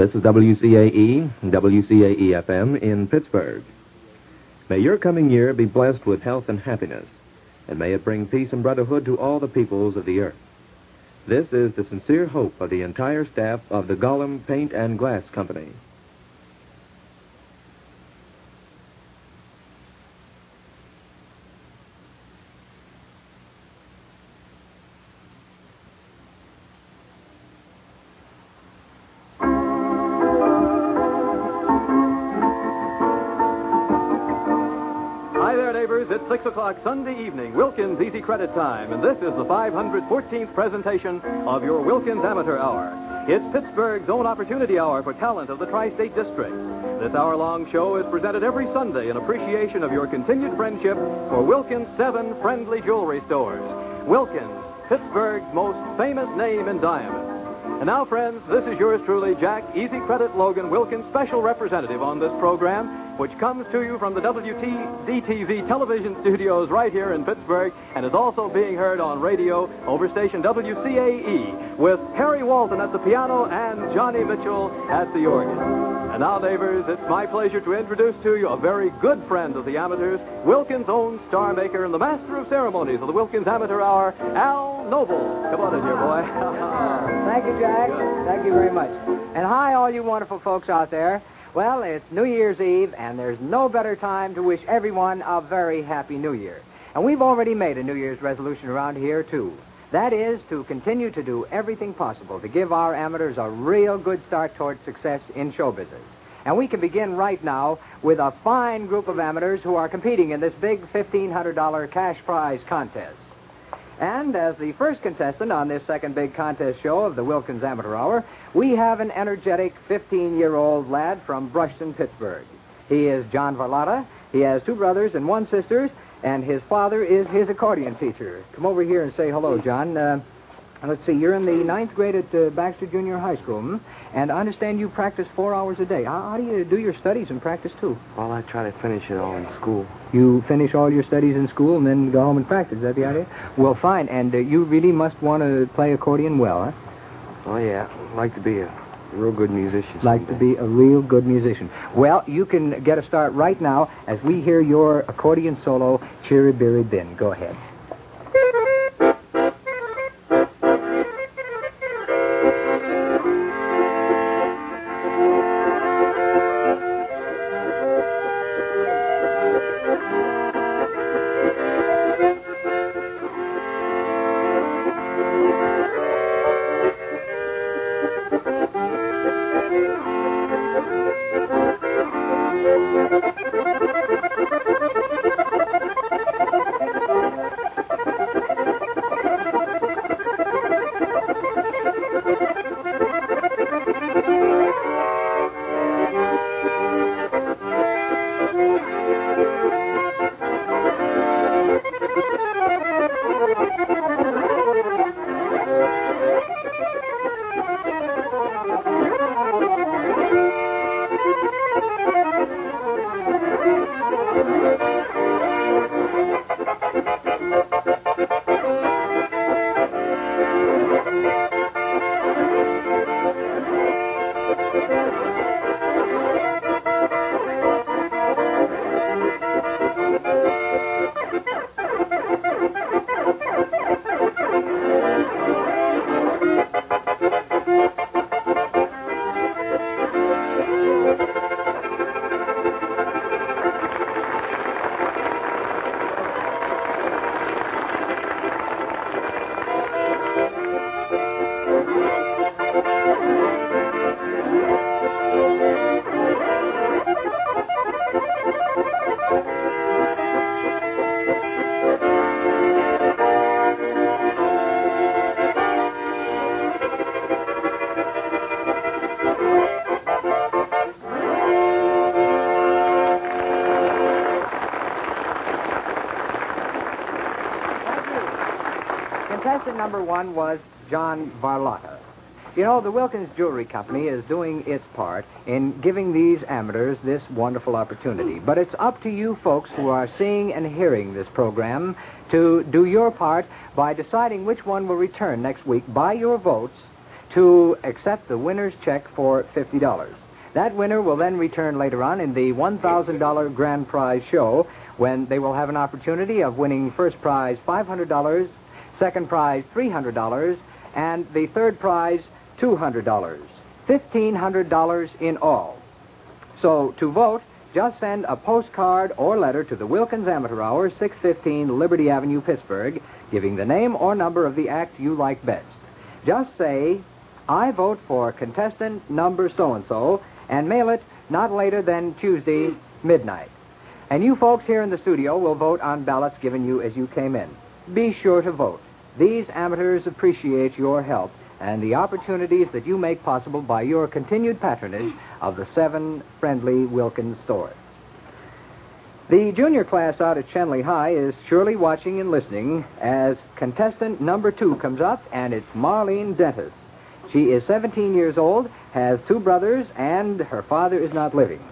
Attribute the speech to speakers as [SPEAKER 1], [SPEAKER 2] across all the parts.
[SPEAKER 1] This is WCAE, WCAE FM in Pittsburgh. May your coming year be blessed with health and happiness, and may it bring peace and brotherhood to all the peoples of the earth. This is the sincere hope of the entire staff of the Gollum Paint and Glass Company.
[SPEAKER 2] Credit Time, and this is the 514th presentation of your Wilkins Amateur Hour. It's Pittsburgh's own opportunity hour for talent of the Tri State District. This hour long show is presented every Sunday in appreciation of your continued friendship for Wilkins' seven friendly jewelry stores. Wilkins, Pittsburgh's most famous name in diamonds. And now, friends, this is yours truly, Jack Easy Credit Logan Wilkins, special representative on this program, which comes to you from the WTDTV television studios right here in Pittsburgh and is also being heard on radio over station WCAE with Harry Walton at the piano and Johnny Mitchell at the organ. Now, neighbors, it's my pleasure to introduce to you a very good friend of the amateurs, Wilkins' own star maker and the master of ceremonies of the Wilkins Amateur Hour, Al Noble. Come on in here, boy.
[SPEAKER 3] Thank you, Jack. Thank you very much. And hi, all you wonderful folks out there. Well, it's New Year's Eve, and there's no better time to wish everyone a very happy New Year. And we've already made a New Year's resolution around here, too. That is to continue to do everything possible to give our amateurs a real good start towards success in show business. And we can begin right now with a fine group of amateurs who are competing in this big $1,500 cash prize contest. And as the first contestant on this second big contest show of the Wilkins Amateur Hour, we have an energetic 15 year old lad from Brushton, Pittsburgh. He is John Varlotta. He has two brothers and one sister, and his father is his accordion teacher. Come over here and say hello, John. Uh, let's see, you're in the ninth grade at uh, Baxter Junior High School, hmm? and I understand you practice four hours a day. How, how do you do your studies and practice, too?
[SPEAKER 4] Well, I try to finish it all in school.
[SPEAKER 3] You finish all your studies in school and then go home and practice. Is that the idea? Well, fine. And uh, you really must want to play accordion well, huh?
[SPEAKER 4] Oh, yeah. I'd like to be a real good musician.
[SPEAKER 3] Like to be a real good musician. Well, you can get a start right now as we hear your accordion solo, Chiri Biri Bin. Go ahead. Contestant number one was John Varlotta. You know, the Wilkins Jewelry Company is doing its part in giving these amateurs this wonderful opportunity. But it's up to you folks who are seeing and hearing this program to do your part by deciding which one will return next week by your votes to accept the winner's check for $50. That winner will then return later on in the $1,000 grand prize show when they will have an opportunity of winning first prize $500, second prize $300, and the third prize $200. $1,500 in all. So to vote, just send a postcard or letter to the Wilkins Amateur Hour, 615 Liberty Avenue, Pittsburgh, giving the name or number of the act you like best. Just say, I vote for contestant number so and so, and mail it not later than Tuesday midnight. And you folks here in the studio will vote on ballots given you as you came in. Be sure to vote. These amateurs appreciate your help and the opportunities that you make possible by your continued patronage of the seven friendly Wilkins stores. The junior class out at Schenley High is surely watching and listening as contestant number two comes up, and it's Marlene Dentis. She is 17 years old, has two brothers, and her father is not living.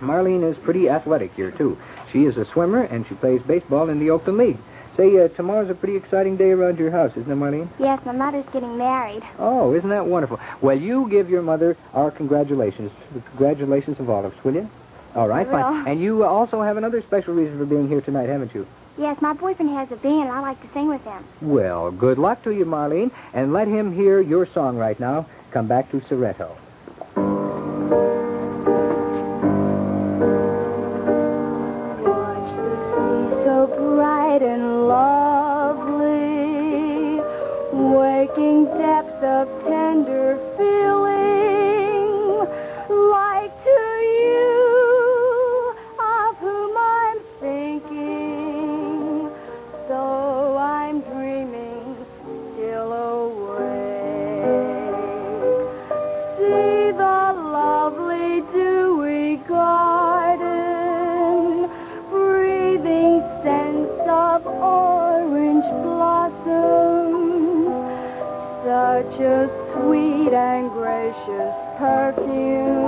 [SPEAKER 3] Marlene is pretty athletic here, too. She is a swimmer, and she plays baseball in the Oakland League. Say, uh, tomorrow's a pretty exciting day around your house, isn't it, Marlene?
[SPEAKER 5] Yes, my mother's getting married.
[SPEAKER 3] Oh, isn't that wonderful? Well, you give your mother our congratulations. The congratulations of all of us, will you? All right, fine. And you uh, also have another special reason for being here tonight, haven't you?
[SPEAKER 5] Yes, my boyfriend has a band, and I like to sing with him.
[SPEAKER 3] Well, good luck to you, Marlene, and let him hear your song right now. Come back to
[SPEAKER 5] Sorrento. Gracious perfume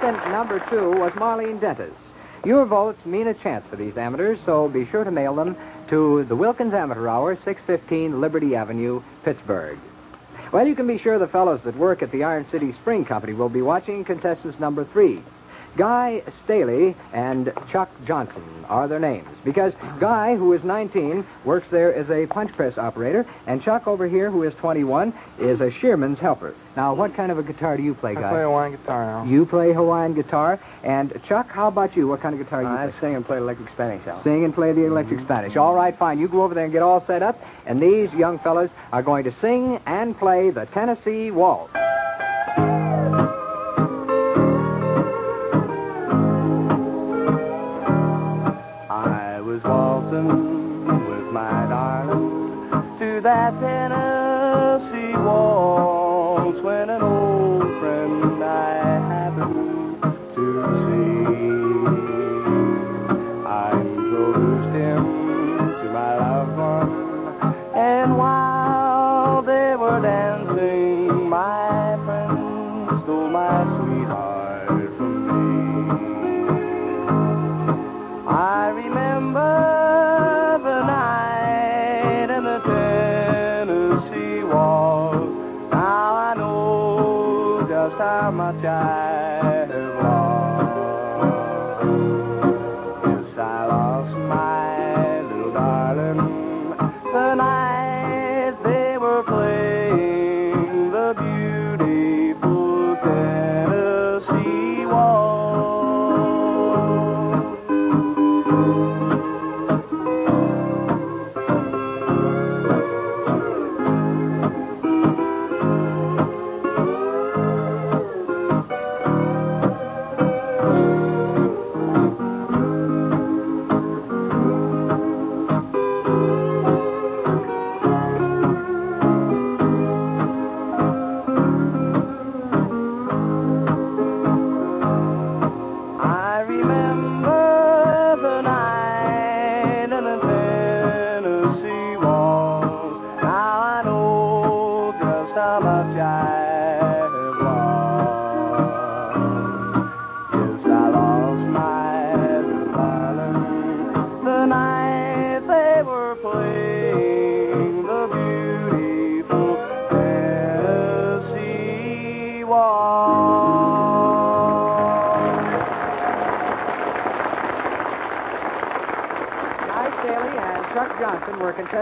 [SPEAKER 3] Contestant number two was Marlene Dentis. Your votes mean a chance for these amateurs, so be sure to mail them to the Wilkins Amateur Hour, 615 Liberty Avenue, Pittsburgh. Well, you can be sure the fellows that work at the Iron City Spring Company will be watching contestants number three. Guy Staley and Chuck Johnson are their names because Guy, who is 19, works there as a punch press operator, and Chuck over here, who is 21, is a shearman's helper. Now, what kind of a guitar do you play, Guy?
[SPEAKER 4] I
[SPEAKER 3] Guy?
[SPEAKER 4] play Hawaiian guitar now.
[SPEAKER 3] You play Hawaiian guitar, and Chuck, how about you? What kind of guitar do you
[SPEAKER 4] I
[SPEAKER 3] play?
[SPEAKER 4] sing and play electric Spanish out.
[SPEAKER 3] Sing and play the electric mm-hmm. Spanish. All right, fine. You go over there and get all set up, and these young fellows are going to sing and play the Tennessee Waltz.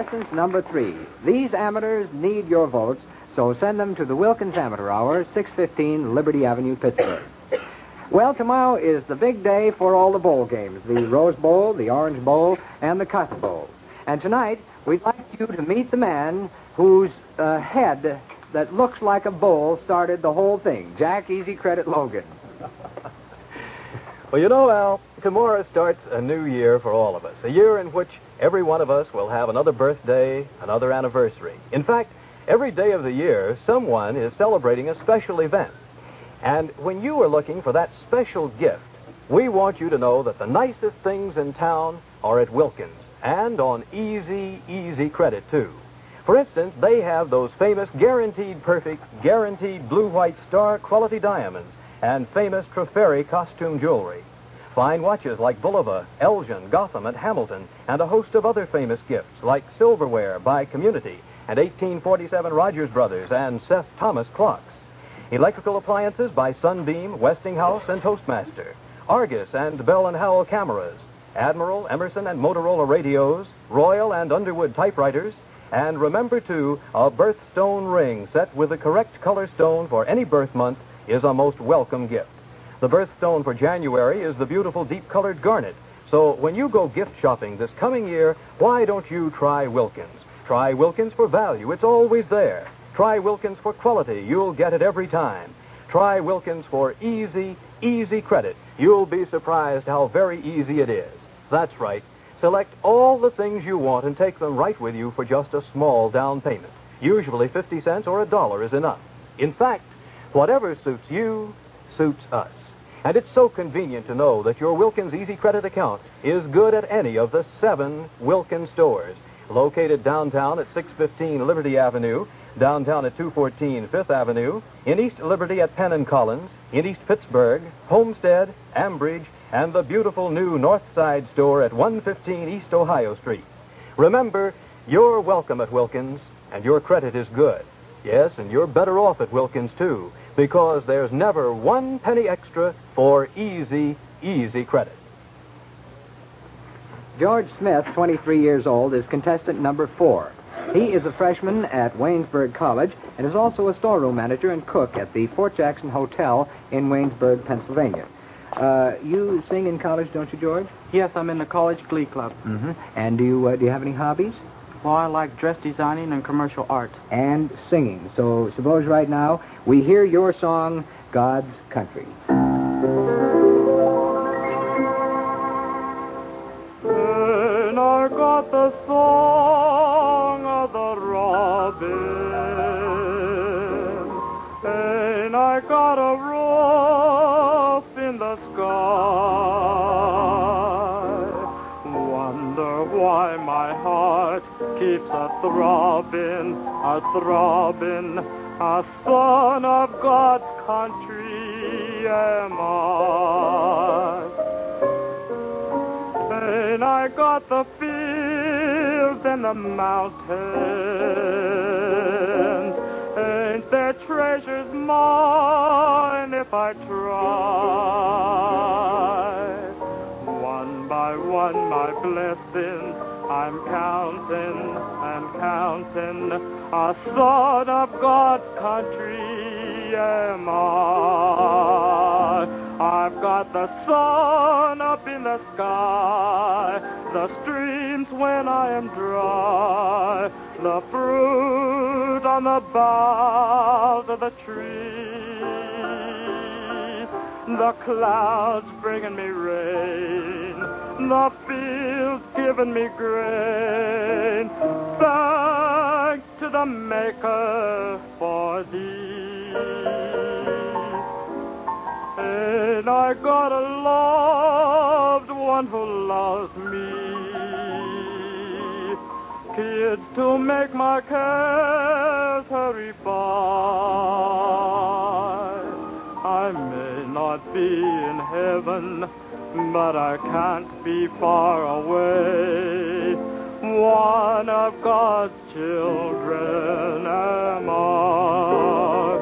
[SPEAKER 3] Contestants number three. These amateurs need your votes, so send them to the Wilkins Amateur Hour, 615 Liberty Avenue, Pittsburgh. Well, tomorrow is the big day for all the bowl games the Rose Bowl, the Orange Bowl, and the Cotton Bowl. And tonight, we'd like you to meet the man whose uh, head that looks like a bowl started the whole thing Jack Easy Credit Logan.
[SPEAKER 2] Well, you know, Al, tomorrow starts a new year for all of us. A year in which every one of us will have another birthday, another anniversary. In fact, every day of the year, someone is celebrating a special event. And when you are looking for that special gift, we want you to know that the nicest things in town are at Wilkins and on easy, easy credit, too. For instance, they have those famous guaranteed perfect, guaranteed blue white star quality diamonds and famous Trifari costume jewelry. Fine watches like Bulova, Elgin, Gotham, and Hamilton, and a host of other famous gifts like silverware by Community and 1847 Rogers Brothers and Seth Thomas clocks. Electrical appliances by Sunbeam, Westinghouse, and Toastmaster. Argus and Bell and Howell cameras. Admiral, Emerson, and Motorola radios. Royal and Underwood typewriters. And remember, too, a birthstone ring set with the correct color stone for any birth month is a most welcome gift. The birthstone for January is the beautiful deep colored garnet. So when you go gift shopping this coming year, why don't you try Wilkins? Try Wilkins for value. It's always there. Try Wilkins for quality. You'll get it every time. Try Wilkins for easy, easy credit. You'll be surprised how very easy it is. That's right. Select all the things you want and take them right with you for just a small down payment. Usually 50 cents or a dollar is enough. In fact, whatever suits you suits us. And it's so convenient to know that your Wilkins Easy Credit account is good at any of the seven Wilkins stores, located downtown at 615 Liberty Avenue, downtown at 214 Fifth Avenue, in East Liberty at Penn and Collins, in East Pittsburgh, Homestead, Ambridge, and the beautiful new North Side store at 115 East Ohio Street. Remember, you're welcome at Wilkins, and your credit is good. Yes, and you're better off at Wilkins, too, because there's never one penny extra for easy, easy credit.
[SPEAKER 3] George Smith, 23 years old, is contestant number four. He is a freshman at Waynesburg College and is also a storeroom manager and cook at the Fort Jackson Hotel in Waynesburg, Pennsylvania. Uh, you sing in college, don't you, George?
[SPEAKER 6] Yes, I'm in the college glee club.
[SPEAKER 3] Mm-hmm. And do you uh, do you have any hobbies?
[SPEAKER 6] Well, I like dress designing and commercial art.
[SPEAKER 3] And singing. So suppose right now we hear your song, God's Country.
[SPEAKER 7] Throbbing, a throbbing, a son of God's country am I. And I got the fields and the mountains, and their treasures mine. if I try. One by one, my blessings I'm counting and counting. A son of God's country am I. I've got the sun up in the sky, the streams when I am dry, the fruit on the boughs of the trees, the clouds bringing me rain, the fields giving me grain. Thanks to the Maker for these. And I got a loved one who loves me. Kids to make my cares hurry by. I may not be in heaven, but I can't be far away. One of God's children am I.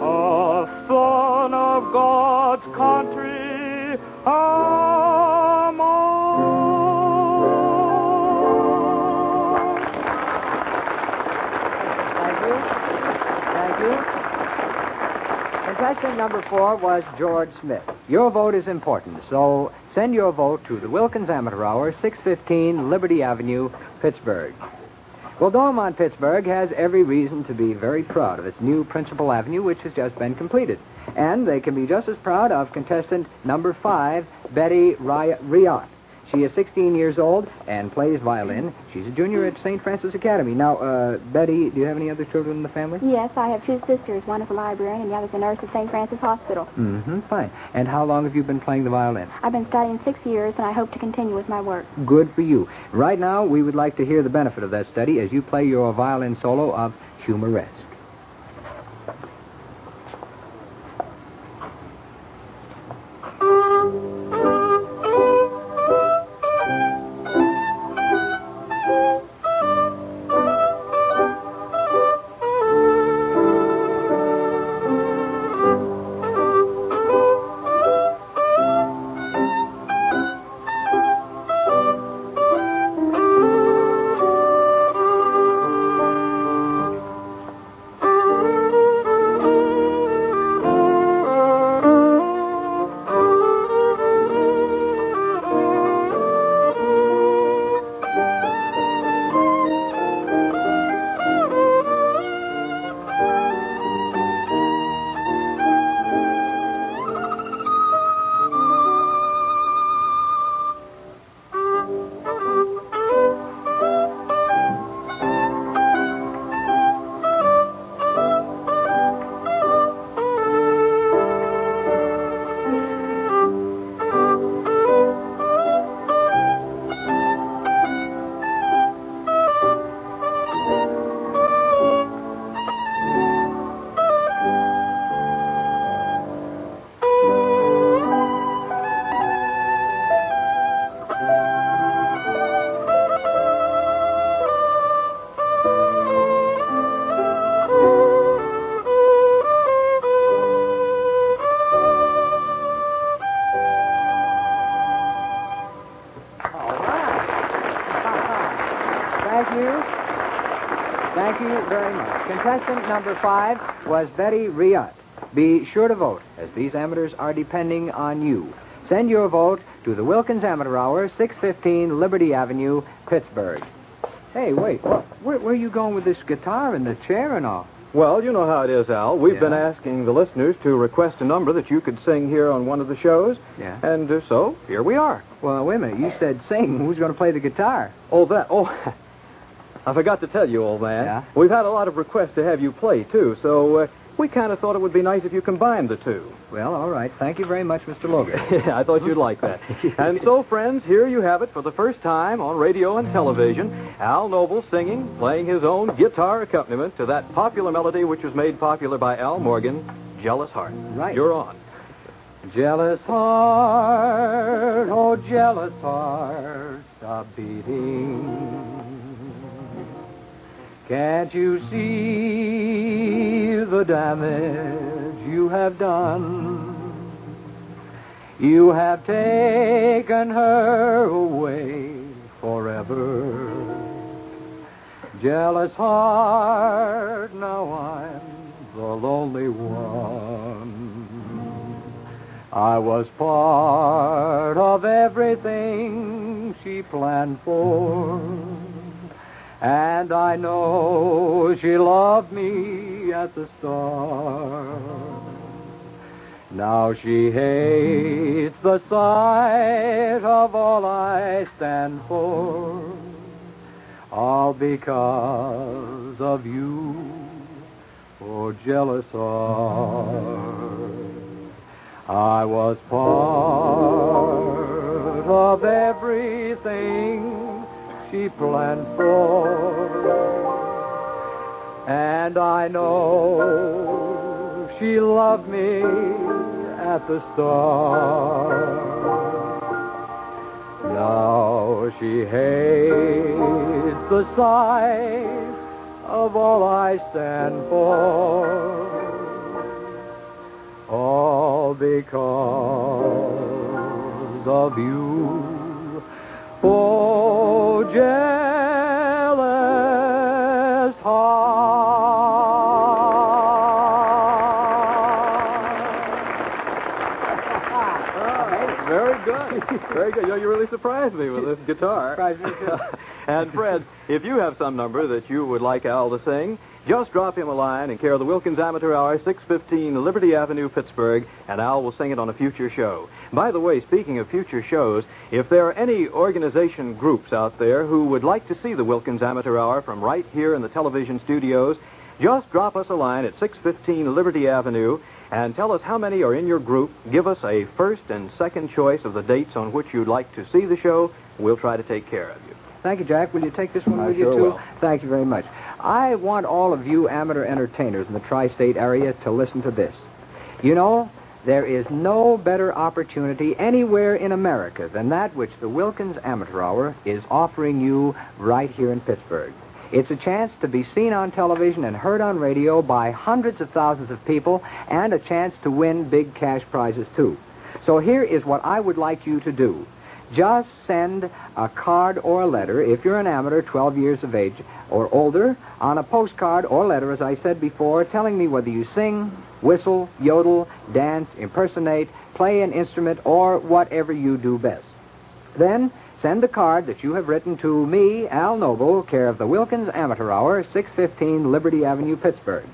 [SPEAKER 7] A son of God's country am
[SPEAKER 3] Thank you. Thank you. Contestant number four was George Smith. Your vote is important, so send your vote to the Wilkins Amateur Hour, 615 Liberty Avenue, Pittsburgh. Well, Dormont, Pittsburgh has every reason to be very proud of its new Principal Avenue, which has just been completed. And they can be just as proud of contestant number five, Betty Ry- Riot. She is 16 years old and plays violin. She's a junior at St. Francis Academy. Now, uh, Betty, do you have any other children in the family?
[SPEAKER 5] Yes, I have two sisters. One is a librarian, and the other is a nurse at St. Francis Hospital.
[SPEAKER 3] Mm-hmm, fine. And how long have you been playing the violin?
[SPEAKER 5] I've been studying six years, and I hope to continue with my work.
[SPEAKER 3] Good for you. Right now, we would like to hear the benefit of that study as you play your violin solo of Humoresque. Number five was Betty Riot. Be sure to vote, as these amateurs are depending on you. Send your vote to the Wilkins Amateur Hour, 615 Liberty Avenue, Pittsburgh. Hey, wait. Wh- where, where are you going with this guitar and the chair and all?
[SPEAKER 2] Well, you know how it is, Al. We've
[SPEAKER 3] Yeah.
[SPEAKER 2] been asking the listeners to request a number that you could sing here on one of the shows.
[SPEAKER 3] Yeah.
[SPEAKER 2] And uh, so, here we are.
[SPEAKER 3] Well, wait a minute. You said sing. Who's going to play the guitar?
[SPEAKER 2] Oh, that. Oh, I forgot to tell you, old man.
[SPEAKER 3] Yeah?
[SPEAKER 2] We've had a lot of requests to have you play, too, so uh, we kind of thought it would be nice if you combined the two.
[SPEAKER 3] Well, all right. Thank you very much, Mr. Logan.
[SPEAKER 2] I thought you'd like that. and so, friends, here you have it for the first time on radio and television. Al Noble singing, playing his own guitar accompaniment to that popular melody which was made popular by Al Morgan, Jealous Heart.
[SPEAKER 3] Right.
[SPEAKER 2] You're on.
[SPEAKER 3] Jealous heart, oh jealous heart, stop beating. Can't you see the damage you have done. You have taken her away forever. Jealous heart, now I'm the lonely one. I was part of everything she planned for. And I know she loved me at the start. Now she hates the sight of all I stand for, all because of you, oh jealous heart. I was part of everything she planned for, and I know she loved me at the start. Now she hates the sight of all I stand for all because of you. Jealous heart.
[SPEAKER 2] Very good. Very good. You, know, you really surprised me with this guitar.
[SPEAKER 3] Surprised me, too.
[SPEAKER 2] and, Fred, if you have some number that you would like Al to sing, just drop him a line in care of the Wilkins Amateur Hour, 615 Liberty Avenue, Pittsburgh, and Al will sing it on a future show. By the way, speaking of future shows, if there are any organization groups out there who would like to see the Wilkins Amateur Hour from right here in the television studios, just drop us a line at 615 Liberty Avenue and tell us how many are in your group. Give us a first and second choice of the dates on which you'd like to see the show. We'll try to take care of you.
[SPEAKER 3] Thank you, Jack. Will you take this one
[SPEAKER 2] I
[SPEAKER 3] with
[SPEAKER 2] sure
[SPEAKER 3] you, too?
[SPEAKER 2] will.
[SPEAKER 3] Thank you very much. I want all of you amateur entertainers in the tri state area to listen to this. You know, there is no better opportunity anywhere in America than that which the Wilkins Amateur Hour is offering you right here in Pittsburgh. It's a chance to be seen on television and heard on radio by hundreds of thousands of people and a chance to win big cash prizes, too. So here is what I would like you to do. Just send a card or a letter, if you're an amateur 12 years of age or older, on a postcard or letter, as I said before, telling me whether you sing, whistle, yodel, dance, impersonate, play an instrument, or whatever you do best. Then send the card that you have written to me, Al Noble, care of the Wilkins Amateur Hour, 615 Liberty Avenue, Pittsburgh.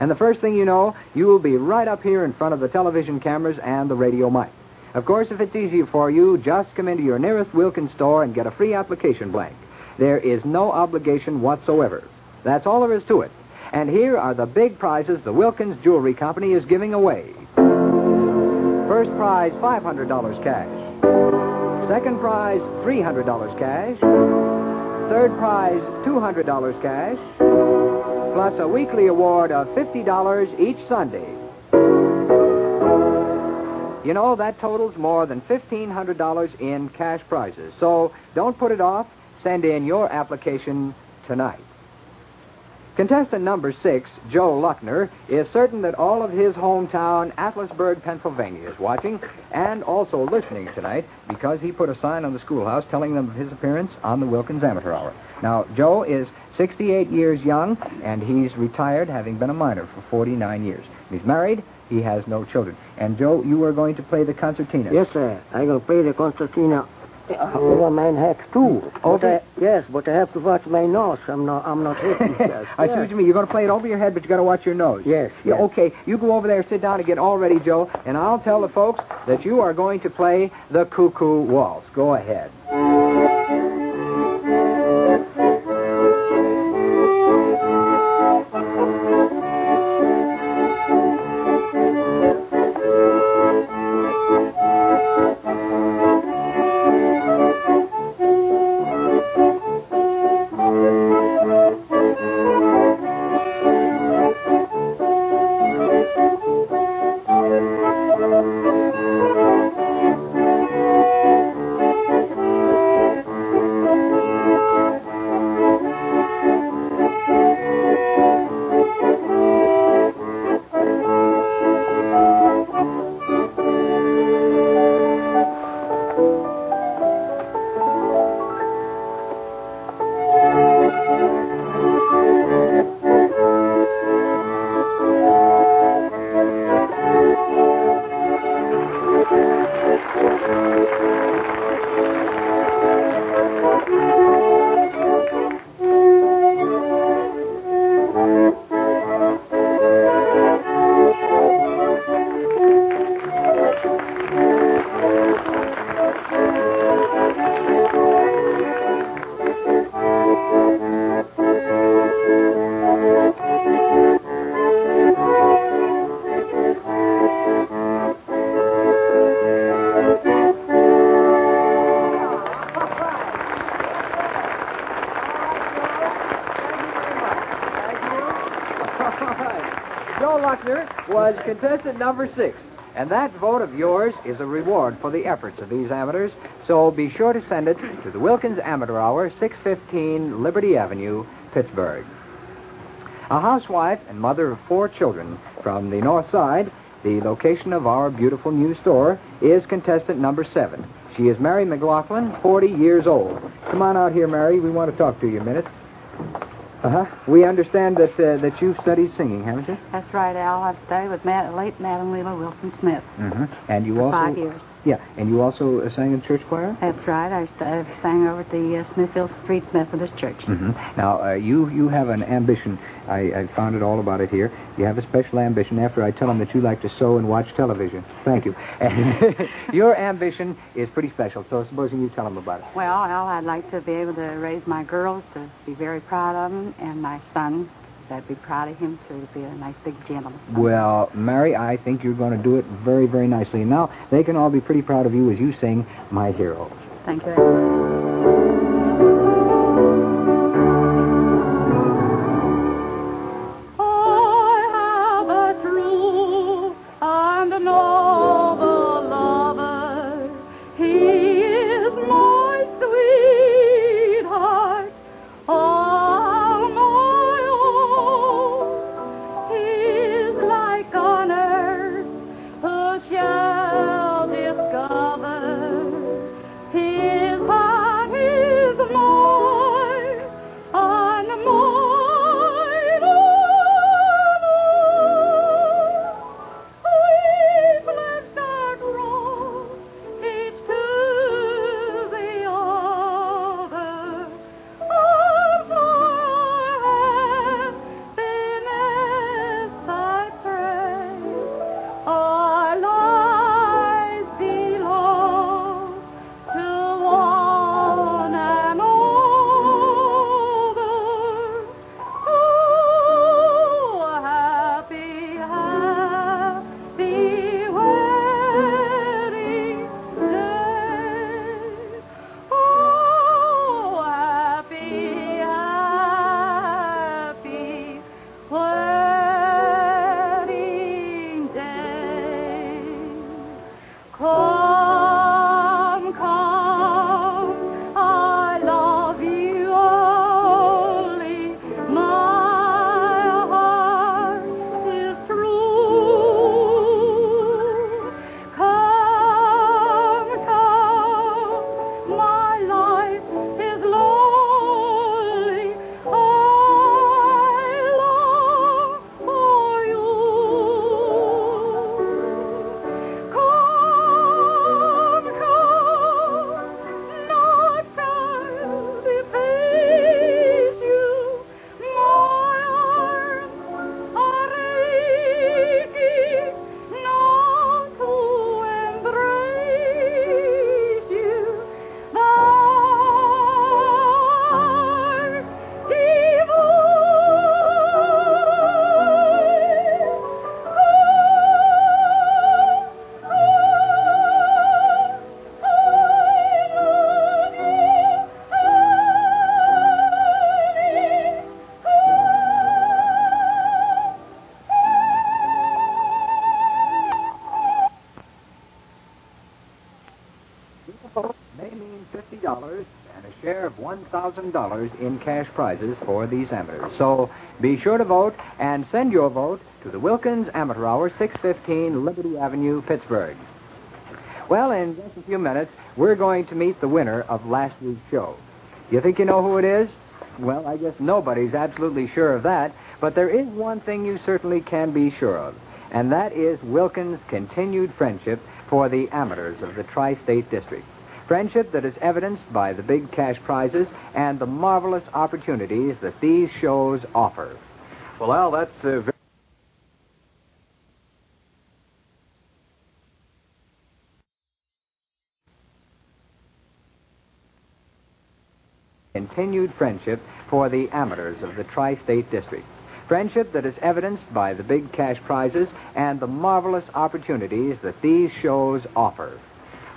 [SPEAKER 3] And the first thing you know, you will be right up here in front of the television cameras and the radio mic. Of course, if it's easier for you, just come into your nearest Wilkins store and get a free application blank. There is no obligation whatsoever. That's all there is to it. And here are the big prizes the Wilkins Jewelry Company is giving away. First prize, $500 cash. Second prize, $300 cash. Third prize, $200 cash. Plus a weekly award of $50 each Sunday. You know, that totals more than $1,500 in cash prizes. So don't put it off. Send in your application tonight. Contestant number six, Joe Luckner, is certain that all of his hometown, Atlasburg, Pennsylvania, is watching and also listening tonight because he put a sign on the schoolhouse telling them of his appearance on the Wilkins Amateur Hour. Now, Joe is 68 years young, and he's retired, having been a miner for 49 years. He's married. He has no children. And, Joe, you are going to play the concertina.
[SPEAKER 8] Yes, sir. I'm going to play the concertina uh, over my neck, too.
[SPEAKER 3] Over-
[SPEAKER 8] I, yes, but I have to watch my nose. I'm not, I'm not hitting.
[SPEAKER 3] I see what you mean. You're going to play it over your head, but you got to watch your nose.
[SPEAKER 8] Yes,
[SPEAKER 3] Yeah,
[SPEAKER 8] yes.
[SPEAKER 3] okay. You go over there, sit down, and get all ready, Joe. And I'll tell the folks that you are going to play the Cuckoo Waltz. Go ahead. Contestant number six. And that vote of yours is a reward for the efforts of these amateurs. So be sure to send it to the Wilkins Amateur Hour, 615 Liberty Avenue, Pittsburgh. A housewife and mother of four children from the north side, the location of our beautiful new store is contestant number seven. She is Mary McLaughlin, 40 years old. Come on out here, Mary. We want to talk to you a minute. Uh huh. We understand that uh, that you've studied singing, haven't you?
[SPEAKER 9] That's right, Al. I've studied with Mad- late Madam Leela Wilson Smith
[SPEAKER 3] Mm-hmm. And you
[SPEAKER 9] for
[SPEAKER 3] also
[SPEAKER 9] five years.
[SPEAKER 3] Yeah, and you also uh, sang in church choir.
[SPEAKER 9] That's right. I, I sang over at the uh, Smithfield Street Methodist Church.
[SPEAKER 3] Mm-hmm. Now uh, you you have an ambition. I, I found it all about it here. You have a special ambition. After I tell them that you like to sew and watch television. Thank you. And your ambition is pretty special. So supposing you tell them about it.
[SPEAKER 9] Well, I'd like to be able to raise my girls to be very proud of them, and my son, I'd be proud of him too, to be a nice big gentleman.
[SPEAKER 3] Well, Mary, I think you're going to do it very, very nicely. And now they can all be pretty proud of you as you sing "My Hero."
[SPEAKER 9] Thank you.
[SPEAKER 3] $5,000 in cash prizes for these amateurs. So be sure to vote and send your vote to the Wilkins Amateur Hour, 615 Liberty Avenue, Pittsburgh. Well, in just a few minutes, we're going to meet the winner of last week's show. You think you know who it is? Well, I guess nobody's absolutely sure of that, but there is one thing you certainly can be sure of, and that is Wilkins' continued friendship for the amateurs of the tri state district. Friendship that is evidenced by the big cash prizes and the marvelous opportunities that these shows offer.
[SPEAKER 2] Well, Al, that's uh, very.
[SPEAKER 3] continued friendship for the amateurs of the Tri State District. Friendship that is evidenced by the big cash prizes and the marvelous opportunities that these shows offer.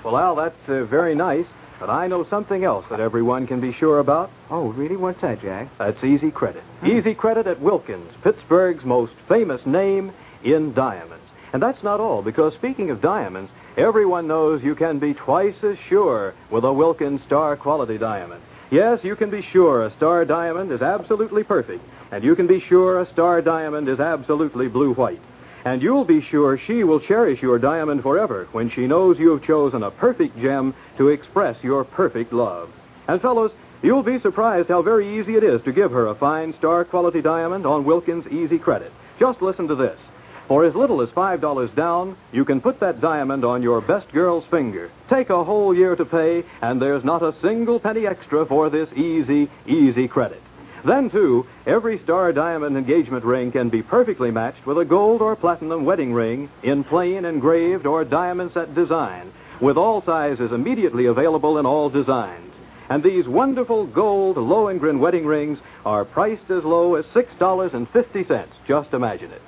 [SPEAKER 2] Well, Al, that's uh, very nice, but I know something else that everyone can be sure about.
[SPEAKER 3] Oh, really? What's that, Jack?
[SPEAKER 2] That's Easy Credit. Easy Credit at Wilkins, Pittsburgh's most famous name, in diamonds. And that's not all, because speaking of diamonds, everyone knows you can be twice as sure with a Wilkins Star Quality Diamond. Yes, you can be sure a star diamond is absolutely perfect, and you can be sure a star diamond is absolutely blue white. And you'll be sure she will cherish your diamond forever when she knows you have chosen a perfect gem to express your perfect love. And fellows, you'll be surprised how very easy it is to give her a fine star quality diamond on Wilkins Easy Credit. Just listen to this. For as little as $5 down, you can put that diamond on your best girl's finger. Take a whole year to pay, and there's not a single penny extra for this easy, easy credit. Then, too, every star diamond engagement ring can be perfectly matched with a gold or platinum wedding ring in plain, engraved, or diamond set design, with all sizes immediately available in all designs. And these wonderful gold Lohengrin wedding rings are priced as low as $6.50. Just imagine it.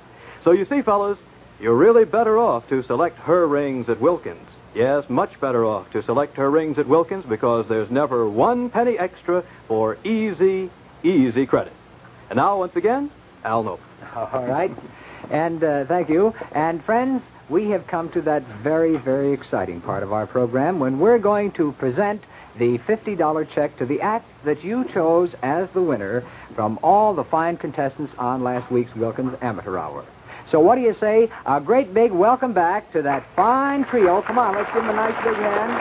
[SPEAKER 2] So you see, fellas, you're really better off to select her rings at Wilkins. Yes, much better off to select her rings at Wilkins because there's never one penny extra for easy, easy credit. And now, once again, Al Noble.
[SPEAKER 3] All right. And uh, thank you. And friends, we have come to that very, very exciting part of our program when we're going to present the $50 check to the act that you chose as the winner from all the fine contestants on last week's Wilkins Amateur Hour. So what do you say? A great big welcome back to that fine trio. Come on, let's give them a nice big hand.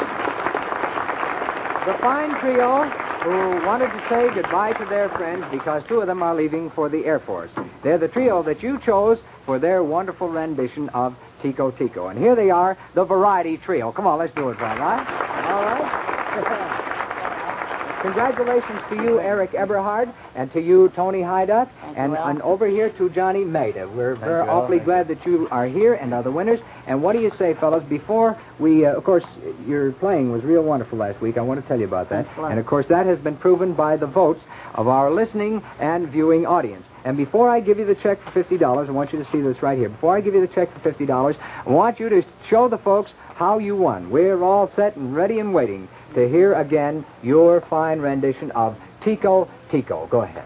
[SPEAKER 3] The fine trio who wanted to say goodbye to their friends because two of them are leaving for the Air Force. They're the trio that you chose for their wonderful rendition of Tico Tico. And here they are, the Variety Trio. Come on, let's do it, Brian, right? All right? Congratulations to you, Eric Eberhard, and to you, Tony Hyduck, and, and over here to Johnny Maida. We're very
[SPEAKER 4] you.
[SPEAKER 3] awfully
[SPEAKER 4] Thank
[SPEAKER 3] glad that you are here and are the winners. And what do you say, fellows? Before we, uh, of course, your playing was real wonderful last week. I want to tell you about that. And of course, that has been proven by the votes of our listening and viewing audience. And before I give you the check for fifty dollars, I want you to see this right here. Before I give you the check for fifty dollars, I want you to show the folks how you won. We're all set and ready and waiting to hear again your fine rendition of Tico Tico. Go ahead.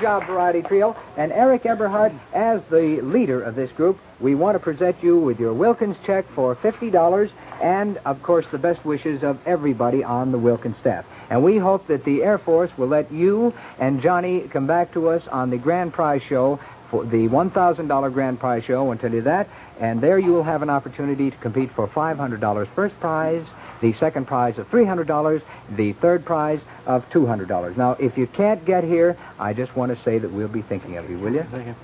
[SPEAKER 3] Job, Variety Trio. And Eric Eberhard, as the leader of this group, we want to present you with your Wilkins check for fifty dollars, and of course the best wishes of everybody on the Wilkins staff. And we hope that the Air Force will let you and Johnny come back to us on the grand prize show for the $1,000 grand prize show. I'll tell you that. And there you will have an opportunity to compete for $500 first prize, the second prize of $300, the third prize of $200. Now, if you can't get here, I just want to say that we'll be thinking of you, will you?
[SPEAKER 4] Thank you.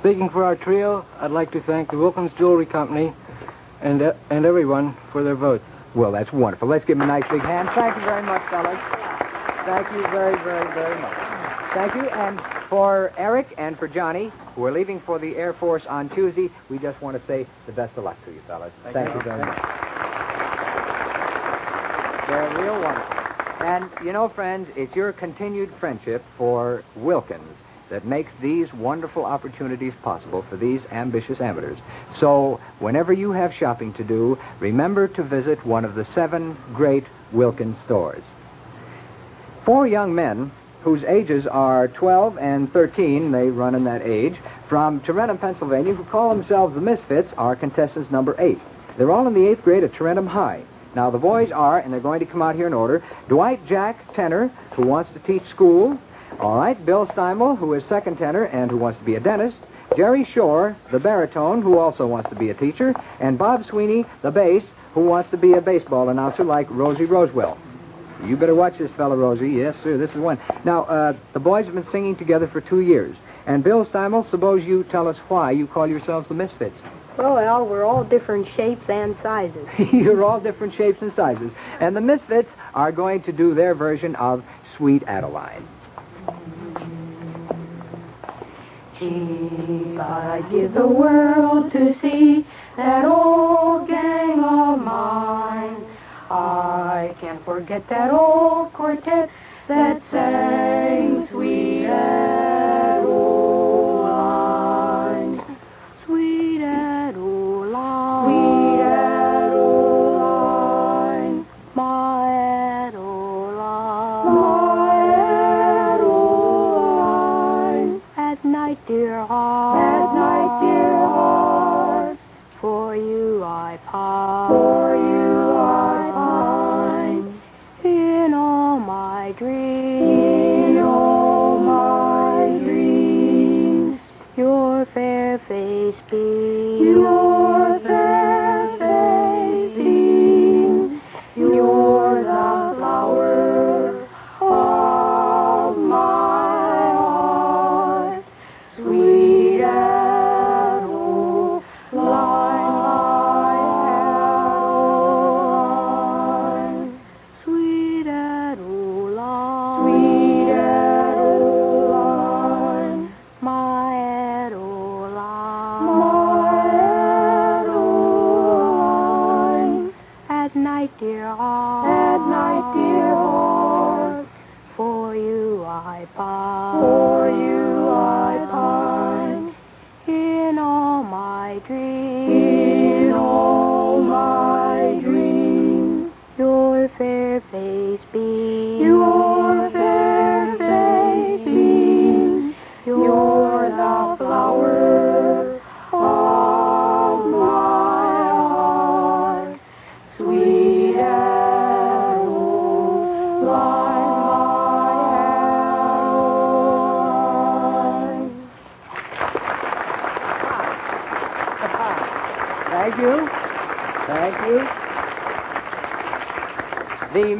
[SPEAKER 4] Speaking for our trio, I'd like to thank the Wilkins Jewelry Company and, uh, and everyone for their votes.
[SPEAKER 3] Well, that's wonderful. Let's give him a nice big hand. Thank you very much, fellas. Thank you very, very, very much. Thank you. And for Eric and for Johnny, who are leaving for the Air Force on Tuesday, we just want to say the best of luck to you, fellas. Thank, you very much. They're real wonderful. And, you know, friends, it's your continued friendship for Wilkins that makes these wonderful opportunities possible for these ambitious amateurs. So, whenever you have shopping to do, remember to visit one of the seven great Wilkins stores. Four young men whose ages are 12 and 13, they run in that age, from Tarentum, Pennsylvania, who call themselves the Misfits, are contestants number eight. They're all in the eighth grade at Tarentum High. Now, the boys are, and they're going to come out here in order, Dwight Jack Tenor, who wants to teach school. All right, Bill Steimel, who is second tenor and who wants to be a dentist. Jerry Shore, the baritone, who also wants to be a teacher. And Bob Sweeney, the bass, who wants to be a baseball announcer like Rosie Rowswell. You better watch this fellow, Rosie. Yes, sir, this is one. Now, uh, the boys have been singing together for two years. And Bill Steimel, suppose you tell us why you call yourselves the Misfits.
[SPEAKER 10] Oh, well, Al, we're all different shapes and sizes.
[SPEAKER 3] You're all different shapes and sizes. And the Misfits are going to do their version of Sweet Adeline.
[SPEAKER 10] If I give the world to see that old gang of mine, I can't forget that old quartet that sang Sweet Adeline. Dear heart. At night, dear heart. For you I pine. For you I pine. In all my dreams. In all my dreams. Your fair face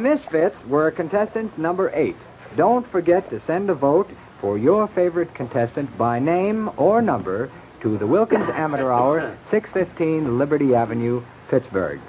[SPEAKER 3] Misfits were contestant number eight. Don't forget to send a vote for your favorite contestant by name or number to the Wilkins Amateur Hour, 615 Liberty Avenue, Pittsburgh.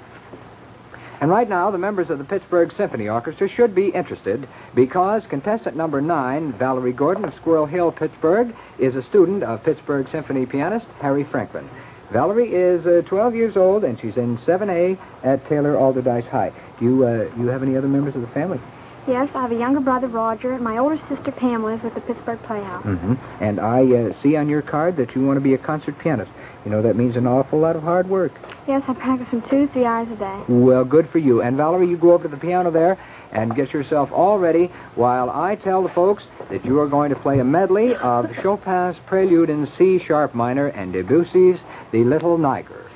[SPEAKER 3] And right now, the members of the Pittsburgh Symphony Orchestra should be interested because contestant number nine, Valerie Gordon of Squirrel Hill, Pittsburgh, is a student of Pittsburgh Symphony pianist Harry Franklin. Valerie is uh, 12 years old and she's in 7A at Taylor Allderdice High. Do you, uh, you have any other members of the family?
[SPEAKER 5] Yes, I have a younger brother, Roger, and my older sister, Pamela, is with the Pittsburgh Playhouse.
[SPEAKER 3] Mm-hmm. And I uh, see on your card that you want to be a concert pianist. You know, that means an awful lot of hard work.
[SPEAKER 5] Yes, I practice from two to three hours a day.
[SPEAKER 3] Well, good for you. And Valerie, you go over to the piano there and get yourself all ready while I tell the folks that you are going to play a medley of Chopin's Prelude in C sharp minor and Debussy's The Little Niger.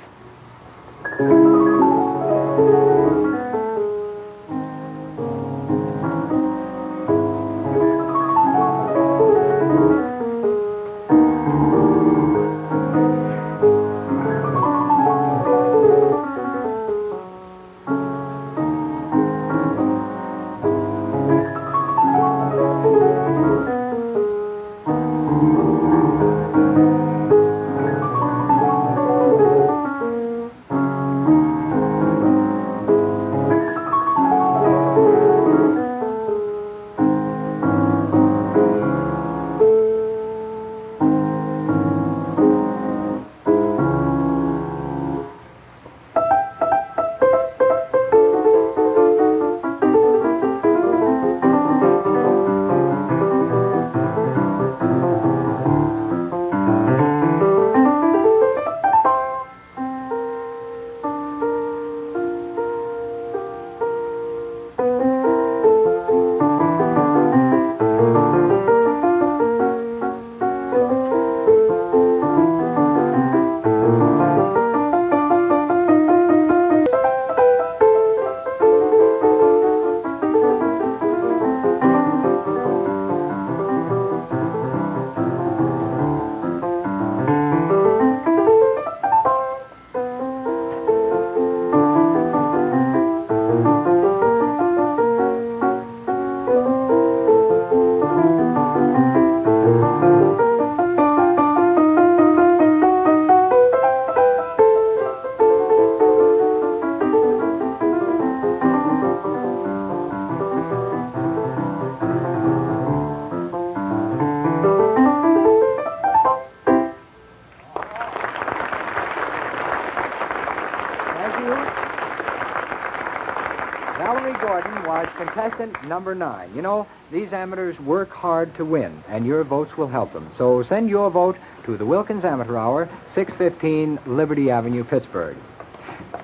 [SPEAKER 3] Contestant number nine. You know, these amateurs work hard to win, and your votes will help them. So send your vote to the Wilkins Amateur Hour, 615 Liberty Avenue, Pittsburgh.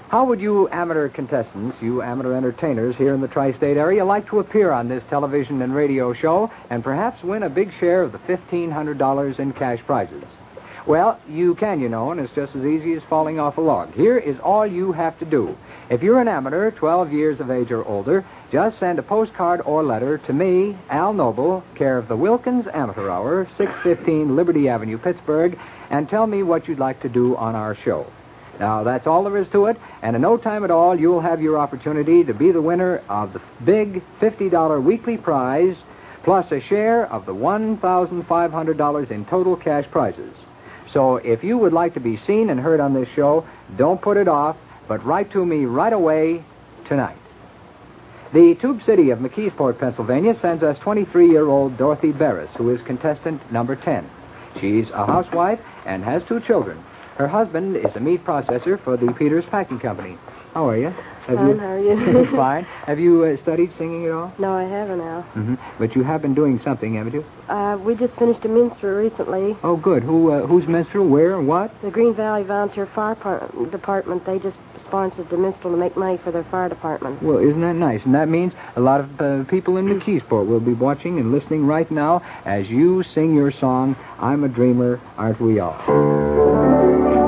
[SPEAKER 3] How would you amateur contestants, you amateur entertainers here in the tri state area, like to appear on this television and radio show and perhaps win a big share of the $1,500 in cash prizes? Well, you can, you know, and it's just as easy as falling off a log. Here is all you have to do. If you're an amateur, 12 years of age or older, just send a postcard or letter to me, Al Noble, care of the Wilkins Amateur Hour, 615 Liberty Avenue, Pittsburgh, and tell me what you'd like to do on our show. Now, that's all there is to it, and in no time at all, you'll have your opportunity to be the winner of the big $50 weekly prize, plus a share of the $1,500 in total cash prizes. So if you would like to be seen and heard on this show, don't put it off, but write to me right away tonight. The Tube City of McKeesport, Pennsylvania sends us 23 year old Dorothy Barris, who is contestant number 10. She's a housewife and has two children. Her husband is a meat processor for the Peters Packing Company. How are you? Have
[SPEAKER 11] Fine, how are you?
[SPEAKER 3] Fine. Have you uh, studied singing at all?
[SPEAKER 11] No, I haven't now.
[SPEAKER 3] Mm-hmm. But you have been doing something, haven't you?
[SPEAKER 11] Uh, we just finished a minstrel recently.
[SPEAKER 3] Oh, good. Who uh, who's minstrel? Where and what?
[SPEAKER 11] The Green Valley Volunteer Fire Par- Department, they just sponsored the minstrel to make money for their fire department.
[SPEAKER 3] Well, isn't that nice? And that means a lot of uh, people in McKeesport will be watching and listening right now as you sing your song, I'm a Dreamer, Aren't We All?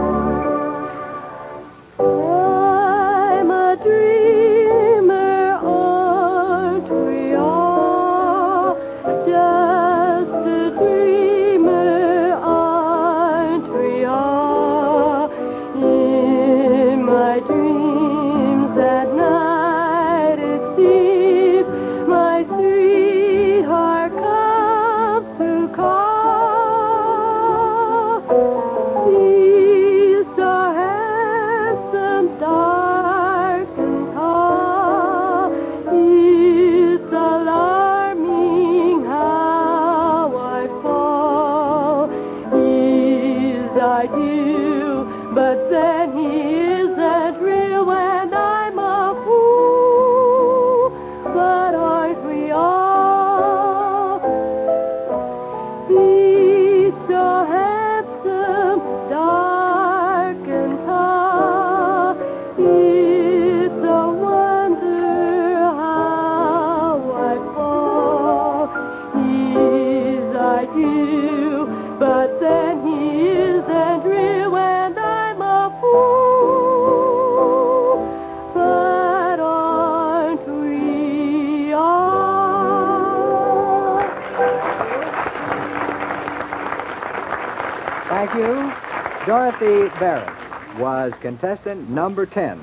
[SPEAKER 3] Barrett was contestant number 10.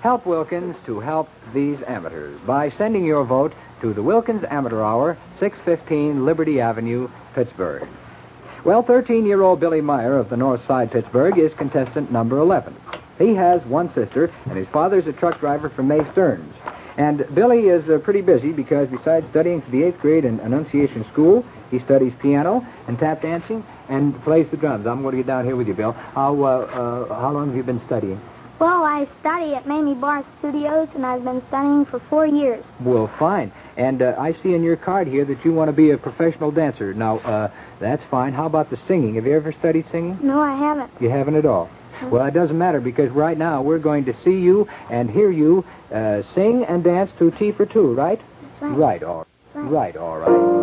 [SPEAKER 3] Help Wilkins to help these amateurs by sending your vote to the Wilkins Amateur Hour, 615 Liberty Avenue, Pittsburgh. Well, 13 year old Billy Meyer of the North Side, Pittsburgh, is contestant number 11. He has one sister, and his father's a truck driver for May Stearns. And Billy is uh, pretty busy because besides studying for the eighth grade in Annunciation School, he studies piano and tap dancing and plays the drums. I'm going to get down here with you, Bill. How, uh, uh, how long have you been studying?
[SPEAKER 5] Well, I study at Mamie Bar Studios, and I've been studying for four years.
[SPEAKER 3] Well, fine. And uh, I see in your card here that you want to be a professional dancer. Now, uh, that's fine. How about the singing? Have you ever studied singing?
[SPEAKER 5] No, I haven't.
[SPEAKER 3] You haven't at all. Well, it doesn't matter because right now we're going to see you and hear you uh, sing and dance to Tea for Two, right?
[SPEAKER 5] That's right.
[SPEAKER 3] Right, all right. Right, all right.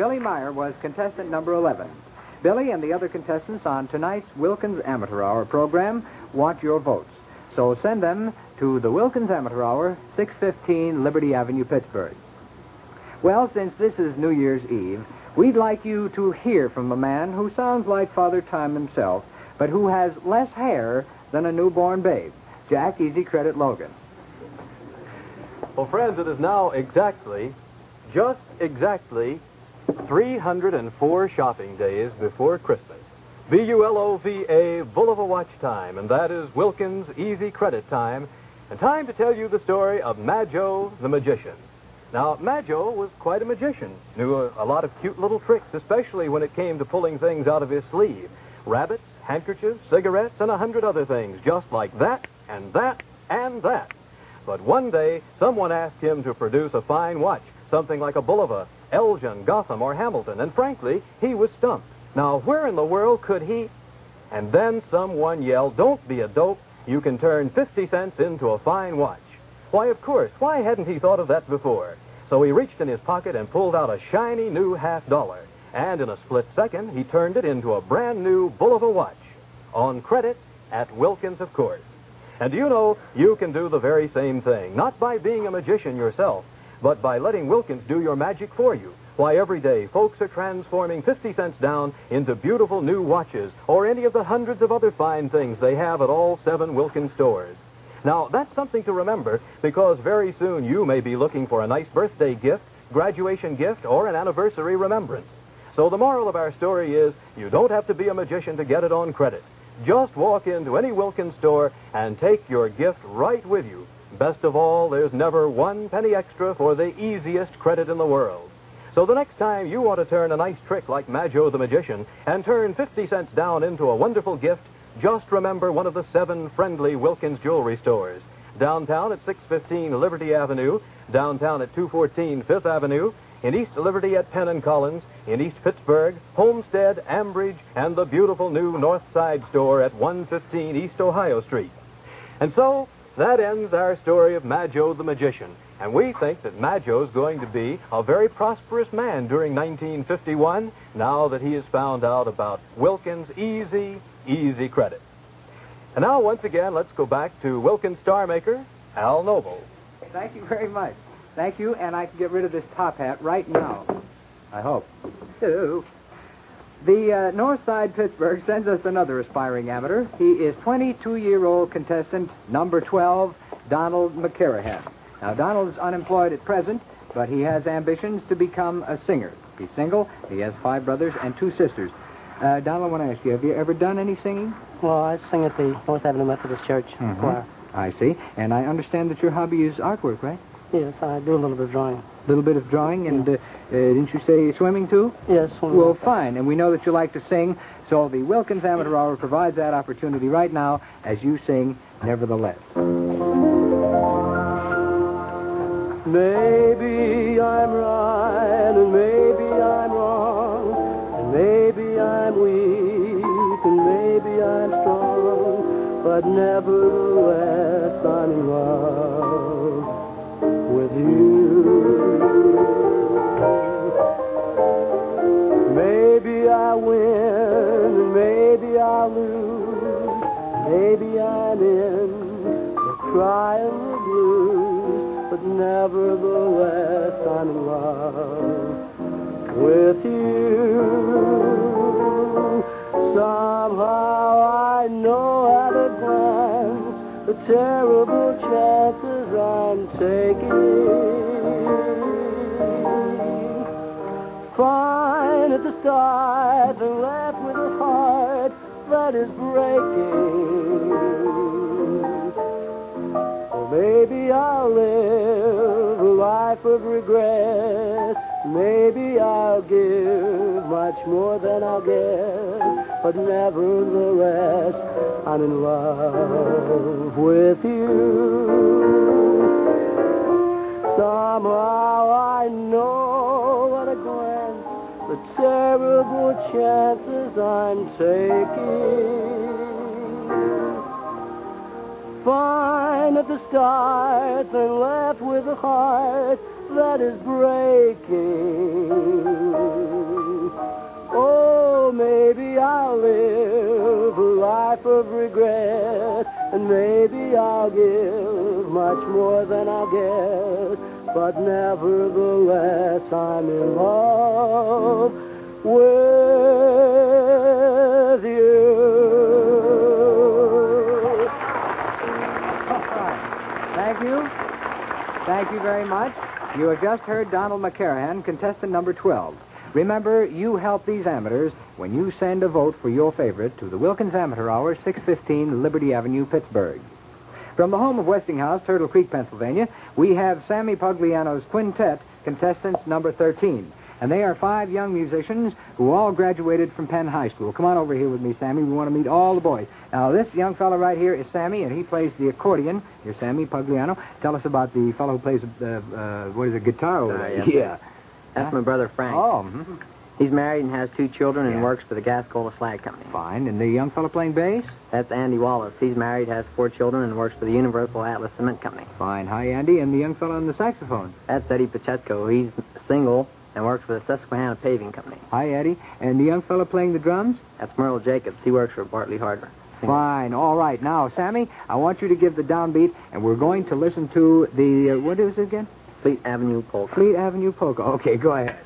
[SPEAKER 3] Billy Meyer was contestant number 11. Billy and the other contestants on tonight's Wilkins Amateur Hour program want your votes. So send them to the Wilkins Amateur Hour, 615 Liberty Avenue, Pittsburgh. Well, since this is New Year's Eve, we'd like you to hear from a man who sounds like Father Time himself, but who has less hair than a newborn babe. Jack Easy Credit Logan.
[SPEAKER 2] Well, friends, it is now exactly, just exactly, 304 shopping days before Christmas. B-U-L-O-V-A, Bulova Watch time, and that is Wilkins Easy Credit time, and time to tell you the story of Majo the Magician. Now, Majo was quite a magician, knew a, a lot of cute little tricks, especially when it came to pulling things out of his sleeve. Rabbits, handkerchiefs, cigarettes, and a hundred other things, just like that, and that, and that. But one day, someone asked him to produce a fine watch, something like a Bulova, Elgin, Gotham, or Hamilton, and frankly, he was stumped. Now, where in the world could he? And then someone yelled, Don't be a dope. You can turn 50 cents into a fine watch. Why, of course. Why hadn't he thought of that before? So he reached in his pocket and pulled out a shiny new half dollar. And in a split second, he turned it into a brand new Bulova watch. On credit at Wilkins, of course. And you know, you can do the very same thing, not by being a magician yourself, but by letting Wilkins do your magic for you. Why, every day, folks are transforming 50 cents down into beautiful new watches or any of the hundreds of other fine things they have at all seven Wilkins stores. Now, that's something to remember because very soon you may be looking for a nice birthday gift, graduation gift, or an anniversary remembrance. So the moral of our story is you don't have to be a magician to get it on credit. Just walk into any Wilkins store and take your gift right with you. Best of all, there's never one penny extra for the easiest credit in the world. So the next time you want to turn a nice trick like Majo the Magician and turn 50 cents down into a wonderful gift, just remember one of the seven friendly Wilkins jewelry stores. Downtown at 615 Liberty Avenue, downtown at 214 Fifth Avenue, in East Liberty at Penn and Collins, in East Pittsburgh, Homestead, Ambridge, and the beautiful new North Side store at 115 East Ohio Street. And so, that ends our story of Majo the Magician. And we think that Majo's going to be a very prosperous man during 1951 now that he has found out about Wilkins' easy, easy credit. And now, once again, let's go back to Wilkins' star maker, Al Noble.
[SPEAKER 3] Thank you very much. Thank you, and I can get rid of this top hat right now. I hope. Ooh. The uh, North Side Pittsburgh sends us another aspiring amateur. He is 22 year old contestant number 12, Donald McCarahan. Now, Donald is unemployed at present, but he has ambitions to become a singer. He's single, he has five brothers and two sisters. Uh, Donald, I want to ask you, have you ever done any singing?
[SPEAKER 8] Well, I sing at the North Avenue Methodist Church
[SPEAKER 3] Mhm.
[SPEAKER 8] choir.
[SPEAKER 3] I see. And I understand that your hobby is artwork, right?
[SPEAKER 8] Yes, I do a little bit of drawing.
[SPEAKER 3] A little bit of drawing, and uh, uh, didn't you say swimming too?
[SPEAKER 8] Yes. swimming.
[SPEAKER 3] Well, fine. And we know that you like to sing, so the Wilkins Amateur Hour provides that opportunity right now as you sing Nevertheless.
[SPEAKER 12] Maybe I'm right and maybe I'm wrong, and maybe I'm weak and maybe I'm strong, but nevertheless I'm in love the cry the blues, but nevertheless I'm in love with you. Somehow I know at a glance the terrible chances I'm taking. Fine at the start and left with a heart that is breaking. Maybe I'll live a life of regret. Maybe I'll give much more than I'll get. But nevertheless, I'm in love with you. Somehow I know at a glance the terrible chances I'm taking. Fine at the start and left with a heart that is breaking. Oh, maybe I'll live a life of regret, and maybe I'll give much more than I'll get. But nevertheless, I'm in love with
[SPEAKER 3] Thank you very much. You have just heard Donald McCarahan, contestant number 12. Remember, you help these amateurs when you send a vote for your favorite to the Wilkins Amateur Hour, 615 Liberty Avenue, Pittsburgh. From the home of Westinghouse, Turtle Creek, Pennsylvania, we have Sammy Pugliano's quintet, contestants number 13. And they are five young musicians who all graduated from Penn High School. Come on over here with me, Sammy. We want to meet all the boys. Now, this young fellow right here is Sammy, and he plays the accordion. You're Sammy Pugliano. Tell us about the fellow who plays, uh, uh, what is it, guitar over
[SPEAKER 13] Uh,
[SPEAKER 3] there?
[SPEAKER 13] yes.
[SPEAKER 3] Yeah.
[SPEAKER 13] That's my brother Frank.
[SPEAKER 3] Oh, mhm.
[SPEAKER 13] He's married and has two children and
[SPEAKER 3] Yeah.
[SPEAKER 13] works for the Gascola Slag Company.
[SPEAKER 3] fine. And the young fellow playing bass?
[SPEAKER 13] That's Andy Wallace. He's married, has four children, and works for the Universal Atlas Cement Company.
[SPEAKER 3] Fine. Hi, Andy. And the young fellow on the saxophone?
[SPEAKER 13] That's Eddie Pacheco. He's single and works for the Susquehanna Paving Company.
[SPEAKER 3] Hi, Eddie. And the young fellow playing the drums?
[SPEAKER 13] That's Merle Jacobs. He works for Bartley Hardware.
[SPEAKER 3] Fine. All right. Now, Sammy, I want you to give the downbeat, and we're going to listen to the, uh, what is it again?
[SPEAKER 13] Fleet Avenue Polka.
[SPEAKER 3] Fleet Avenue Polka. Okay, go ahead.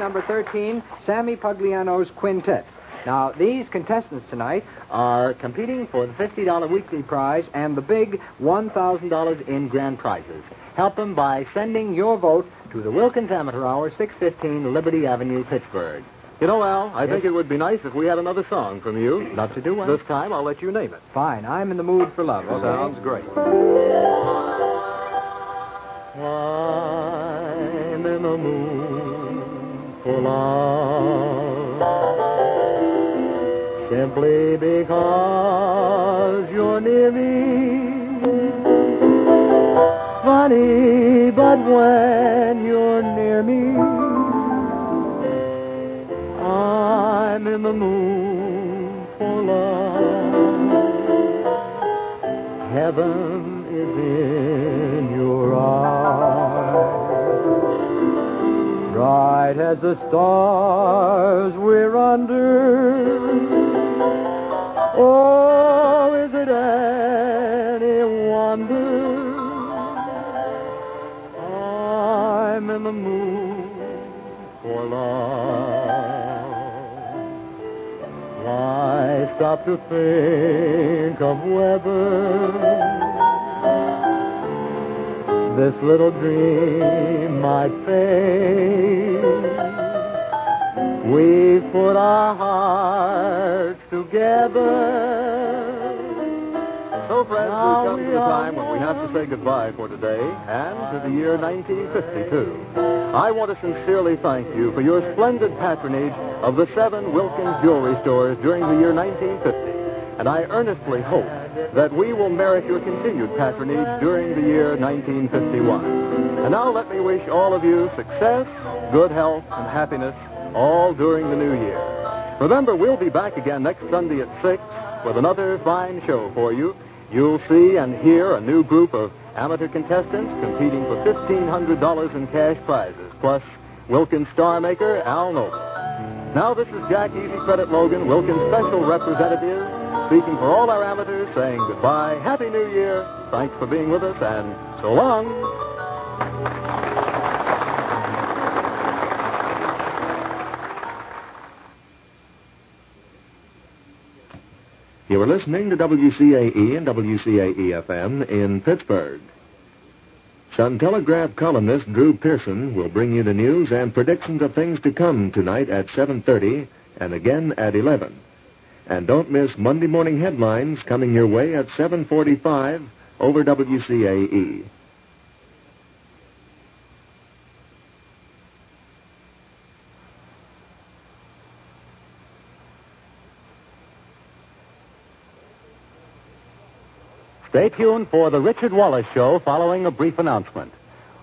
[SPEAKER 3] Number 13, Sammy Pugliano's quintet. Now, these contestants tonight are competing for the $50 weekly prize and the big $1,000 in grand prizes. Help them by sending your vote to the Wilkins Amateur Hour, 615 Liberty Avenue, Pittsburgh.
[SPEAKER 14] You know, Al, I
[SPEAKER 3] Yes?
[SPEAKER 14] think it would be nice if we had another song from you.
[SPEAKER 3] Love to do one.
[SPEAKER 14] This time, I'll let you name it.
[SPEAKER 3] Fine. I'm in the mood for love. okay?
[SPEAKER 14] Sounds great. 1952. I want to sincerely thank you for your splendid patronage of the seven Wilkins jewelry stores during the year 1950. And I earnestly hope that we will merit your continued patronage during the year 1951. And now let me wish all of you success, good health, and happiness all during the new year. Remember, we'll be back again next Sunday at 6 with another fine show for you. You'll see and hear a new group of amateur contestants competing for $1,500 in cash prizes, plus Wilkins star maker Al Noble. Now, this is Jack Easy Credit Logan, Wilkins special representative, speaking for all our amateurs, saying goodbye, Happy New Year, thanks for being with us, and so long.
[SPEAKER 1] You are listening to WCAE and WCAE FM in Pittsburgh. Sun Telegraph columnist Drew Pearson will bring you the news and predictions of things to come tonight at 7:30 and again at 11. And don't miss Monday morning headlines coming your way at 7:45 over WCAE.
[SPEAKER 15] Stay tuned for the Richard Wallace Show following a brief announcement.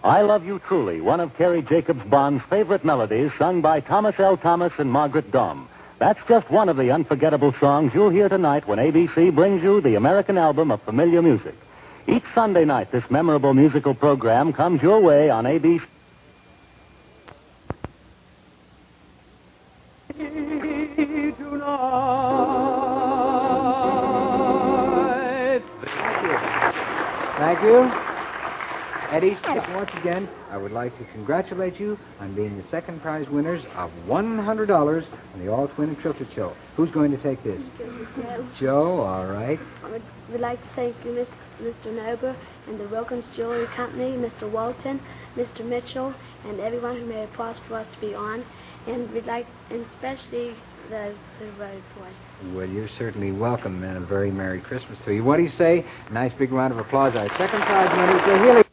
[SPEAKER 15] I Love You Truly, one of Carrie Jacobs Bond's favorite melodies, sung by Thomas L. Thomas and Margaret Daum. That's just one of the unforgettable songs you'll hear tonight when ABC brings you the American album of familiar music. Each Sunday night, this memorable musical program comes your way on ABC.
[SPEAKER 3] Thank you. Eddie, once again, I would like to congratulate you on being the second prize winners of $100 on the All Twin and Tilted Show. Who's going to take this?
[SPEAKER 16] Joe.
[SPEAKER 3] Joe, all right.
[SPEAKER 16] I would, like to thank you, Mr. Noble, and the Wilkins Jewelry Company, Mr. Walton, Mr. Mitchell, and everyone who made it possible for us to be on. And we'd like, and especially
[SPEAKER 3] Well, you're certainly welcome, and a very Merry Christmas to you. What do you say? Nice big round of applause. Our second prize winner Healy.